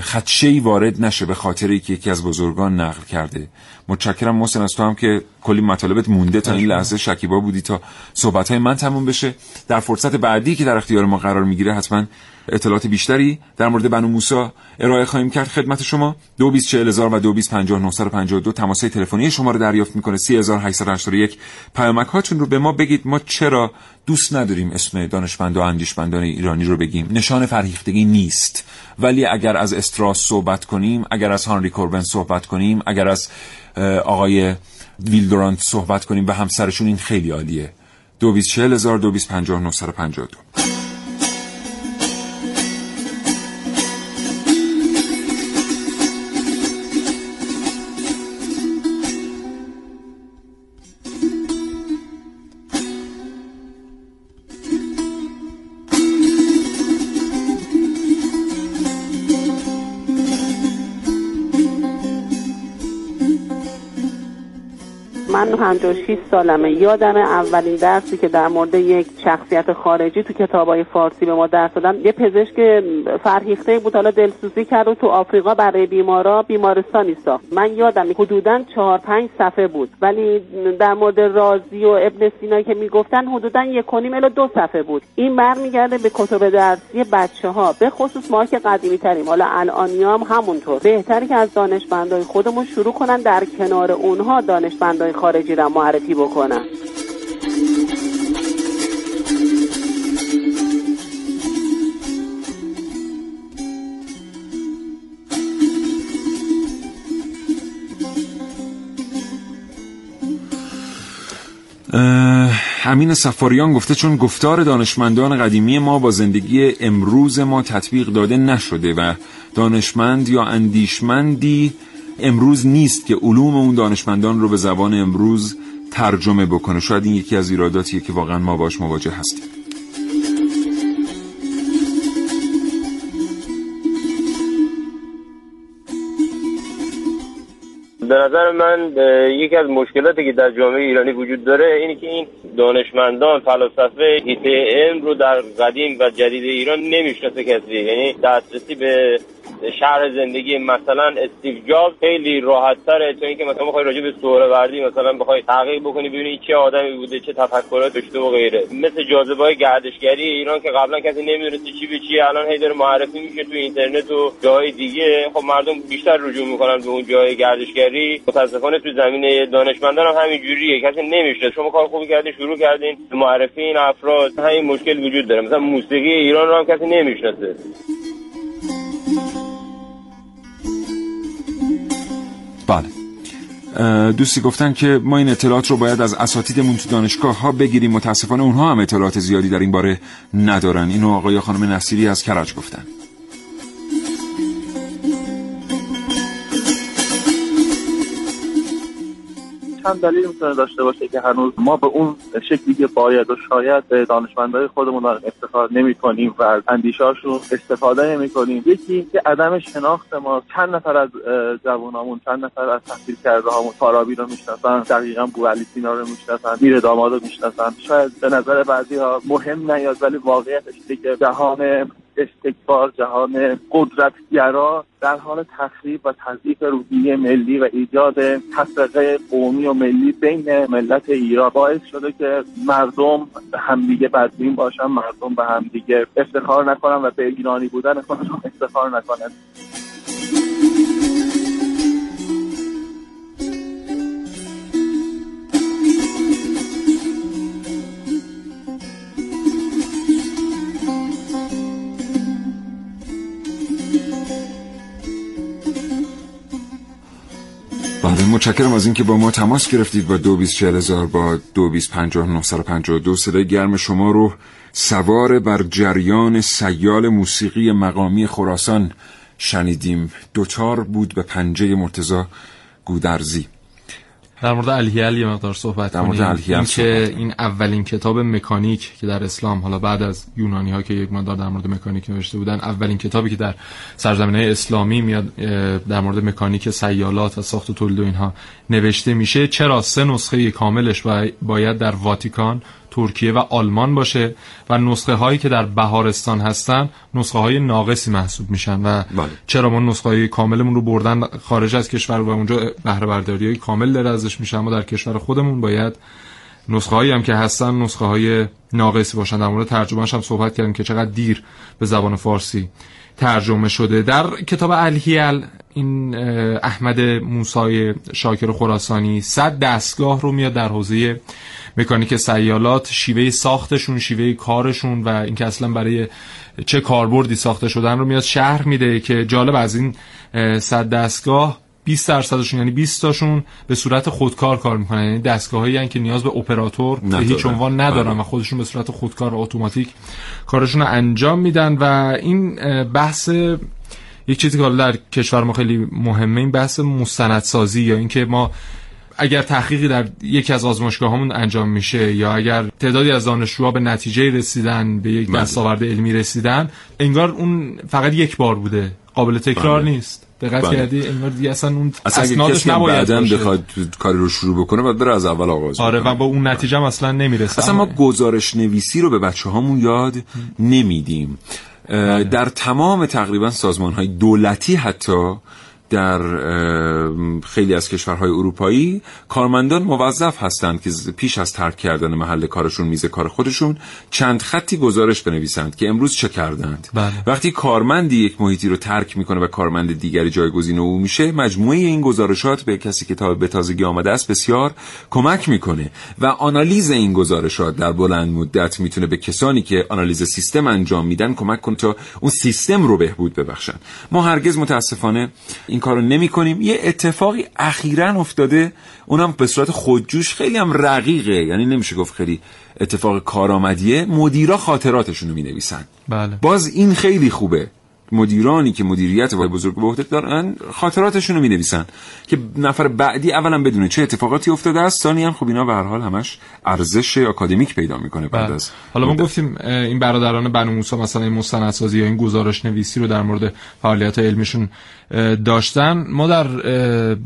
خدشه‌ای وارد نشه به خاطر که یکی از بزرگان نقل کرده. متشکرم محسن از تو هم که کلی مطالبت مونده تا این لحظه. شکیبا بودی تا صحبت های من تموم بشه. در فرصت بعدی که در اختیار ما قرار می‌گیره حتما اطلاعات بیشتری در مورد بنو موسا ارائه خواهیم کرد. خدمت شما 224000 و 225952 تماس تلفنی شما رو دریافت می‌کنه. 3881 پیامک هاتون رو به ما بگید. ما چرا دوست نداریم اسم دانشمند و اندیشمندان ایرانی رو بگیم؟ نشان فرهیختگی نیست. ولی اگر از استراس صحبت کنیم اگر از هانری کوربن صحبت کنیم اگر از آقای ویلدورانت صحبت کنیم به همسرشون این خیلی عالیه. 224000 225952 من 56 سالمه. یادم اولین درسی که در مورد یک شخصیت خارجی تو کتابای فارسی به ما درس دادن. یه پزشک فرهیخته بود حالا دلسوزی کرد و تو آفریقا برای بیمارا بیمارستانی ساخت من یادم حدودا 4 5 صفحه بود. ولی در مورد رازی و ابن سینا که می‌گفتن حدودا یک و نیم الی دو صفحه بود. این برمیگرده به کتب درسی بچه ها به خصوص ما که قدیمی تریم حالا الانیام همونطور. بهتری که از دانشمندای خودمون شروع کنن در کنار اونها دانشمندای خارجی را معرفی بکنم. امین سفاریان گفته چون گفتار دانشمندان قدیمی ما با زندگی امروز ما تطبیق داده نشده و دانشمند یا اندیشمندی امروز نیست که علوم اون دانشمندان رو به زبان امروز ترجمه بکنه. شاید این یکی از ایراداتیه که واقعا ما باش مواجه هستیم. به نظر من یکی از مشکلاتی که در جامعه ایرانی وجود داره اینه که این دانشمندان فلاسفه ایته علم رو در قدیم و جدید ایران نمی‌شناسه کسی. یعنی دسترسی به شهر زندگی مثلا استیو جابز خیلی راحت تره تا اینکه مثلا بخوای راجع به وردی مثلا بخوای تحقیق بکنی ببینی چه آدمی بوده چه تفکرات داشته و غیره. مثل جاذبه گردشگری ایران که قبلا کسی نمی‌دونسته چی به چی الان هی داره معرفی میشه تو اینترنت و جای دیگه. خب مردم بیشتر رجوع می‌کنن به اون جای گردشگری. متاسفانه تو زمینه دانشمندان هم همین جوریه. کسی نمیشه شما کار خوبی کردین شروع کردین معرفی این افراد همین مشکل وجود داره. مثلا موسیقی ایران رو هم کسی نمی‌شناسه. بله. دوستی گفتن که ما این اطلاعات رو باید از اساتیدمون تو دانشگاه ها بگیریم. متاسفانه اونها هم اطلاعات زیادی در این باره ندارن. اینو آقای خانم نصیری از کرج گفتن. چند دلیل می‌تونه داشته باشه که هنوز ما به اون شکلی که باید و شاید به دانشمندای خودمون افتخار نمی کنیم و از استفاده نمی کنیم یکی که عدم شناخت ما چند نفر از جوانامون چند نفر از تحصیل کرده هامون فارابی رو می‌شناسن دقیقا بو علی سینا رو می‌شناسن میر داماد رو می‌شناسن. شاید به نظر بعضی ها مهم نیاد ولی واقعیتش که جهان استکبار جهان قدرتگرا در حال تخریب و تضعیف روحیه ملی و ایجاد تفرقه قومی و ملی بین ملت ایران. باعث شده که مردم همدیگه بدبین باشن مردم به همدیگه افتخار نکنن و به ایرانی بودن خودشون افتخار نکنن. متشکرم از اینکه با ما تماس گرفتید با دو هزار با دو دو صدای گرم شما رو سوار بر جریان سیال موسیقی مقامی خراسان شنیدیم. دوتار بود به پنجه مرتزا گودرزی. در مورد الهیل یه مقدار صحبت الهیل این که این اولین کتاب مکانیک که در اسلام حالا بعد از یونانی ها که یک مقدار در مورد مکانیک نوشته بودن اولین کتابی که در سرزمینه اسلامی میاد در مورد مکانیک سیالات و ساخت و تولید و اینها نوشته میشه. چرا؟ سه نسخه کاملش باید در واتیکان ترکیه و آلمان باشه و نسخه هایی که در بهارستان هستن نسخه های ناقصی محسوب میشن و بله. چرا ما نسخه های کاملمون رو بردن خارج از کشور و اونجا بهره برداری های کامل داره ازش میشن ما در کشور خودمون باید نسخه هایی هم که هستن نسخه های ناقصی باشن در مورد ترجمهش هم صحبت کردیم که چقدر دیر به زبان فارسی ترجمه شده در کتاب الهیل این احمد موسای شاکر خراسانی صد دستگاه رو میاد در حوزه مکانیک سیالات شیوه ساختشون شیوه کارشون و اینکه اصلا برای چه کاربردی ساخته شدن رو میاد شهر میده که جالب از این صد دستگاه 20 درصدشون یعنی 20 تاشون به صورت خودکار کار می‌کنن یعنی دستگاهایی که نیاز به اپراتور به هیچ عنوان ندارن بله. و خودشون به صورت خودکار و اتوماتیک کارشون رو انجام میدن و این بحث یک چیزی که در کشور ما خیلی مهمه این بحث مستندسازی یا اینکه ما اگر تحقیقی در یکی از آزمایشگاه همون انجام میشه یا اگر تعدادی از دانشجوها به نتیجه رسیدن به یک بله. دستاورد علمی رسیدن انگار اون فقط یک بار بوده. قابل تکرار بله. نیست. دقت بله. کردی؟ انگار دیگه اصلا اون اصلا اسنادش نباید بخواد کاری رو شروع بکنه بعد بره از اول آغاز آره و با اون نتیجه هم اصلا نمی‌رسه. اصلا ما گزارش نویسی رو به بچه هامون یاد نمیدیم. در تمام تقریبا سازمان های دولتی حتی در خیلی از کشورهای اروپایی کارمندان موظف هستند که پیش از ترک کردن محل کارشون میز کار خودشون چند خطی گزارش بنویسند که امروز چه کردند بله. وقتی کارمندی یک محیطی رو ترک می‌کنه و کارمند دیگری جایگزین او میشه مجموعه این گزارشات به کسی که تا به تازگی آمده است بسیار کمک می‌کنه و آنالیز این گزارشات در بلند مدت می‌تونه به کسانی که آنالیز سیستم انجام میدن کمک کنه تا اون سیستم رو بهبود ببخشن ما هرگز متاسفانه این کارو نمی کنیم یه اتفاقی اخیرا افتاده. اونم به صورت خودجوش خیلی هم رقیقه. یعنی نمیشه گفت خیلی اتفاق کارآمدیه. مدیرا خاطراتشون رو می نویسن بله. باز این خیلی خوبه. مدیرانی که مدیریت وای بزرگ به عهده دارن خاطراتشون رو می نویسن که نفر بعدی اولا بدونه چه اتفاقاتی افتاده است. ثانیا خب اینا به هر حال همش ارزش آکادمیک پیدا می‌کنه بعد بله. از حالا ما گفتیم این برادران بنو موسی مثلا این مستندسازی یا این گزارش نویسی رو در مورد فعالیت علمیشون داشتن. ما در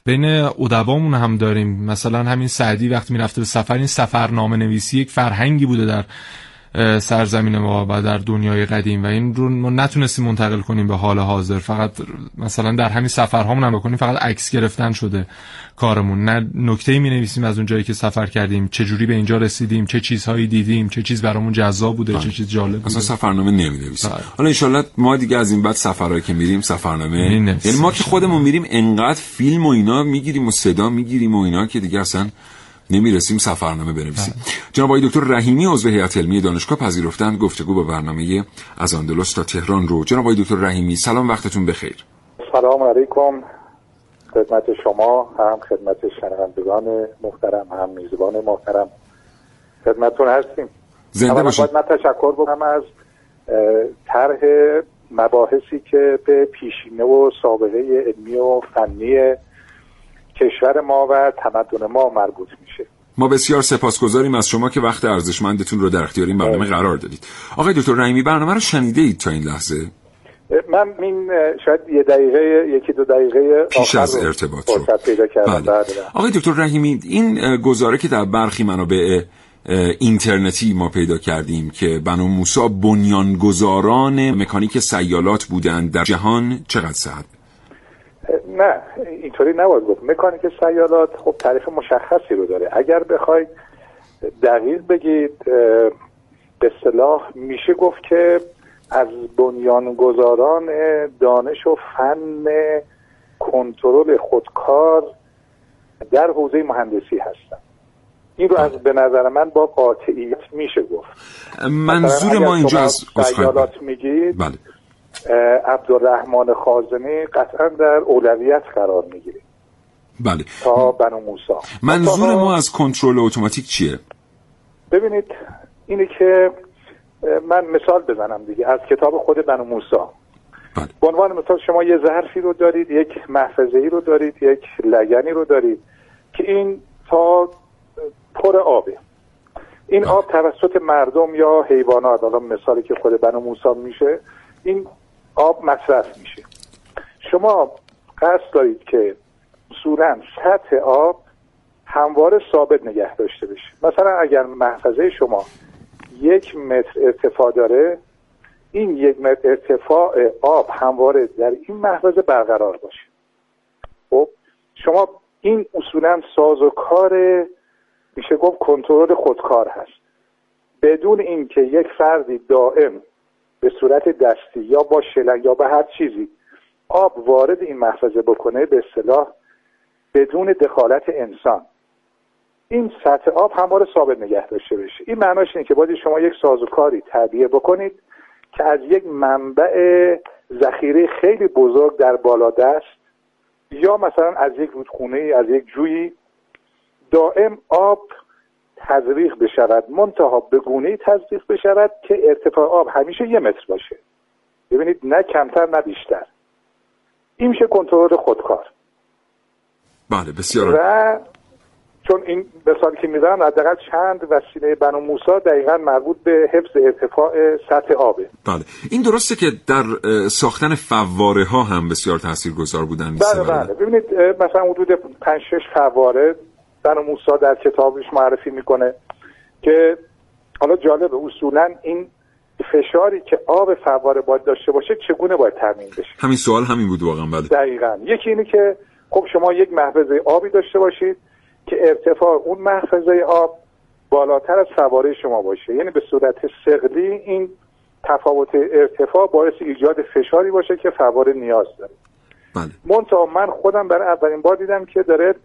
بین ادبامون هم داریم. مثلا همین سعدی وقتی می‌رفته به سفر این سفرنامه نویسی یک فرهنگی بوده در سرزمین ما و در دنیای قدیم و این رو ما نتونستیم منتقل کنیم به حال حاضر. فقط مثلا در همین سفرهامون هم بکنیم فقط عکس گرفتن شده کارمون. نه نکته می نویسیم از اون جایی که سفر کردیم چه جوری به اینجا رسیدیم چه چیزهایی دیدیم چه چیز برامون جذاب بوده چه بله. چیز جالب بوده. اصلا سفرنامه نمی نویسیم بله. حالا ان ما دیگه از این بعد سفرهایی که میریم سفرنامه یعنی ما که خودمون میریم انقدر فیلم و اینا می‌گیریم و صدا می‌گیریم و اینا که دیگه اصلا نمی‌رسیم سفرنامه بنویسیم. جناب آقای دکتر رحیمی عضو هیئت علمی دانشگاه پذیرفتن گفتگو با برنامه از آندلس تا تهران رو. جناب آقای دکتر رحیمی سلام وقتتون بخیر. سلام علیکم. خدمت شما هم خدمت شنوندگان محترم هم میزبان محترم. خدمتتون هستیم. زنده باشید. من تشکر بکنم از طرح مباحثی که به پیشینه و سابقه علمی و فنی کشور ما و تمدن ما مربوط میشه. ما بسیار سپاسگزاریم از شما که وقت ارزشمندتون رو در اختیار این برنامه قرار دادید. آقای دکتر رحیمی برنامه رو شنیده اید تا این لحظه؟ من این شاید یه دقیقه یکی دو دقیقه پیش از ارتباط رو. پیدا کردم. بله. آقای دکتر رحیمی این گزاره که در برخی منابع اینترنتی ما پیدا کردیم که بنو موسا بنیانگذاران مکانیک سیالات بودند در جهان چقدر صحت نه اینطوری نباید گفت. مکانیک سیالات خب تاریخ مشخصی رو داره. اگر بخواید دقیق بگید به صلاح میشه گفت که از بنیانگذاران دانش و فن کنترل خودکار در حوزه مهندسی هستن این رو از به نظر من با قاطعیت میشه گفت. منظور ما اینجا از سیالات میگید بله. عبدالرحمن خازمی قطعا در اولویت قرار می‌گیره. بله. تا بنو موسا منظور ما از کنترل اتوماتیک چیه؟ ببینید اینه که من مثال بزنم دیگه. از کتاب خود بنو موسا بله. به عنوان مثال شما یه ظرفی رو دارید یک محفظه ای رو دارید یک لگنی رو دارید که این تا پر آبه. این بله. آب توسط مردم یا حیوانات حالا مثالی که خود بنو موسی میشه این آب مصرف میشه. شما قصد دارید که اصولا سطح آب همواره ثابت نگه داشته بشه مثلا اگر محفظه شما یک متر ارتفاع داره این یک متر ارتفاع آب همواره در این محفظه برقرار باشه. خب شما این اصولا ساز و کار میشه گفت کنترل خودکار هست. بدون اینکه یک فردی دائم به صورت دستی یا با شلنگ یا به هر چیزی آب وارد این محفظه بکنه به اصطلاح بدون دخالت انسان. این سطح آب همواره ثابت نگه داشته بشه این معناش اینه که باید شما یک سازوکاری تعبیه بکنید که از یک منبع ذخیره خیلی بزرگ در بالا دست یا مثلا از یک رودخونه از یک جویی دائم آب تزریق بشود منتها به گونه تزریق بشود که ارتفاع آب همیشه یه متر باشه. ببینید نه کمتر نه بیشتر. این میشه کنترل خودکار. بله بسیار و چون این مثالی که می‌زنم حداقل چند وسیله بنو موسا دقیقا مربوط به حفظ ارتفاع سطح آبه بله. این درسته که در ساختن فواره ها هم بسیار تاثیرگذار بودن بله بله. ببینید مثلا حدود 5 6 فواره بنو موسا در کتابش معرفی می‌کنه که حالا جالب اصولا این فشاری که آب فواره باید داشته باشه چگونه باید تامین بشه؟ همین سوال همین بود واقعا بله. دقیقا. یکی اینه که خب شما یک محفظه آبی داشته باشید که ارتفاع اون محفظه آب بالاتر از فواره شما باشه. یعنی به صورت سقلی این تفاوت ارتفاع باعث ایجاد فشاری باشه که فواره نیاز داره. بله. منتها من خودم برای اولین بار دیدم که داره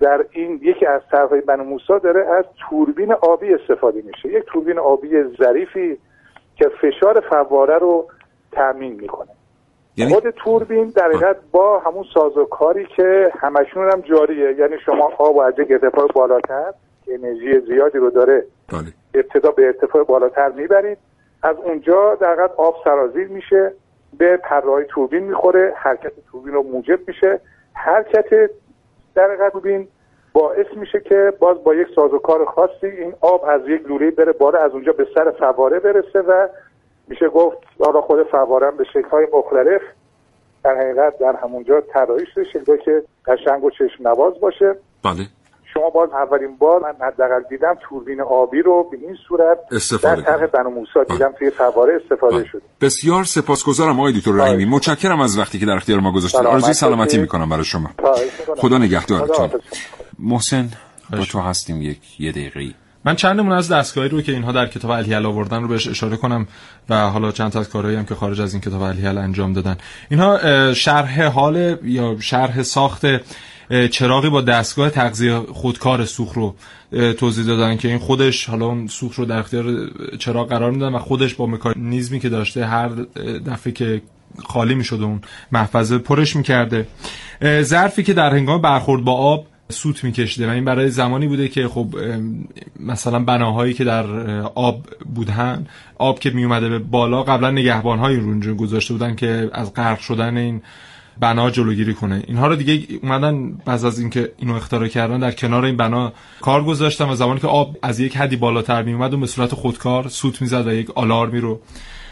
در این یکی از طرفهای بنو موسا داره از توربین آبی استفاده میشه. یک توربین آبی ظریفی که فشار فواره رو تامین می‌کنه. یعنی... خود توربین در حقیقت با همون سازوکاری که همشون هم جاریه. یعنی شما آب و از یک ارتفاع بالاتر که انرژی زیادی رو داره بله. ابتدا به ارتفاع بالاتر می‌برید. از اونجا در حقیقت آب سرازیر میشه به پرهای توربین می‌خوره حرکت توربین رو موجب میشه. حرکت در توربین باعث میشه که باز با یک سازوکار خاصی این آب از یک لوله بره بالا از اونجا به سر فواره برسه و میشه گفت حالا خود فوارم به شکل‌های مختلف در حقیقت در همونجا طراحی شده که قشنگ و چشم نواز باشه. بله. شما باز اولین بار من حداقل دیدم توربین آبی رو به این صورت استفاده در طرح بنو موسی دیدم توی فواره استفاده بله. شده. بسیار سپاسگزارم آقای دکتر رحیمی. متشکرم از وقتی که در اختیار ما گذاشتید آرزوی سلامتی می‌کنم برای شما. خدا نگهدارتون محسن با تو هستیم یک یه دقیقه من چند نمونه از دستگاهی رو که اینها در کتاب الهیل آوردن رو بهش اشاره کنم و حالا چند تا از کارهایی هم که خارج از این کتاب الهیل انجام دادن. اینها شرح حال یا شرح ساخت چراغی با دستگاه تغذیه خودکار سوخت رو توضیح دادن که این خودش حالا سوخت رو در اختیار چراغ قرار میدن و خودش با مکانیزمی که داشته هر دفعه که خالی می‌شد اون محفظه پرش می‌کرده. ظرفی که در هنگام برخورد با آب سوت میکشیده و این برای زمانی بوده که خب مثلا بناهایی که در آب بودن آب که میومده به بالا قبلا نگهبانهایی رو اونجا گذاشته بودن که از غرق شدن این بنا جلوگیری کنه. اینها رو دیگه اومدن بعد از اینکه اینو اختراع کردن در کنار این بنا کار گذاشتن و زمانی که آب از یک حدی بالاتر میومد اون به صورت خودکار سوت می‌زد و یک آلارمی رو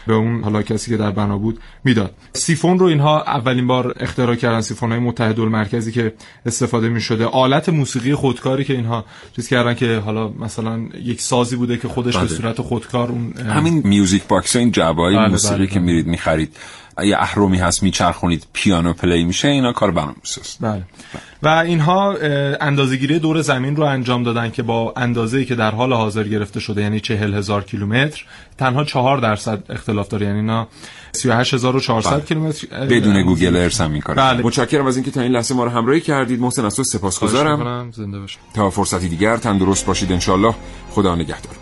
به اون حالا کسی که در بنا بود می‌داد. سیفون رو اینها اولین بار اختراع کردن سیفون های متحدالمرکزی که استفاده می شده آلت موسیقی خودکاری که اینها چیز کردن که حالا مثلا یک سازی بوده که خودش بله. به صورت خودکار اون همین music box این جعبه بله موسیقی بله که میرید می‌خرید. یه اهرمی هست میچرخونید پیانو play میشه اینا کار برنامه‌نویس بله. و اینها اندازه‌گیری دور زمین رو انجام دادن که با اندازه‌ای که در حال حاضر گرفته شده یعنی 40 هزار کیلومتر تنها 4 درصد اختلاف داره. یعنی اینا 38400 بله. کیلومتر بدون گوگل ارث هم می‌کنه. بله. متشکرم از اینکه تا این لحظه ما رو همراهی کردید. محسن از تو سپاسگزارم زنده باشید. تا فرصتی دیگر تندرست باشید. انشالله خدا نگهدار.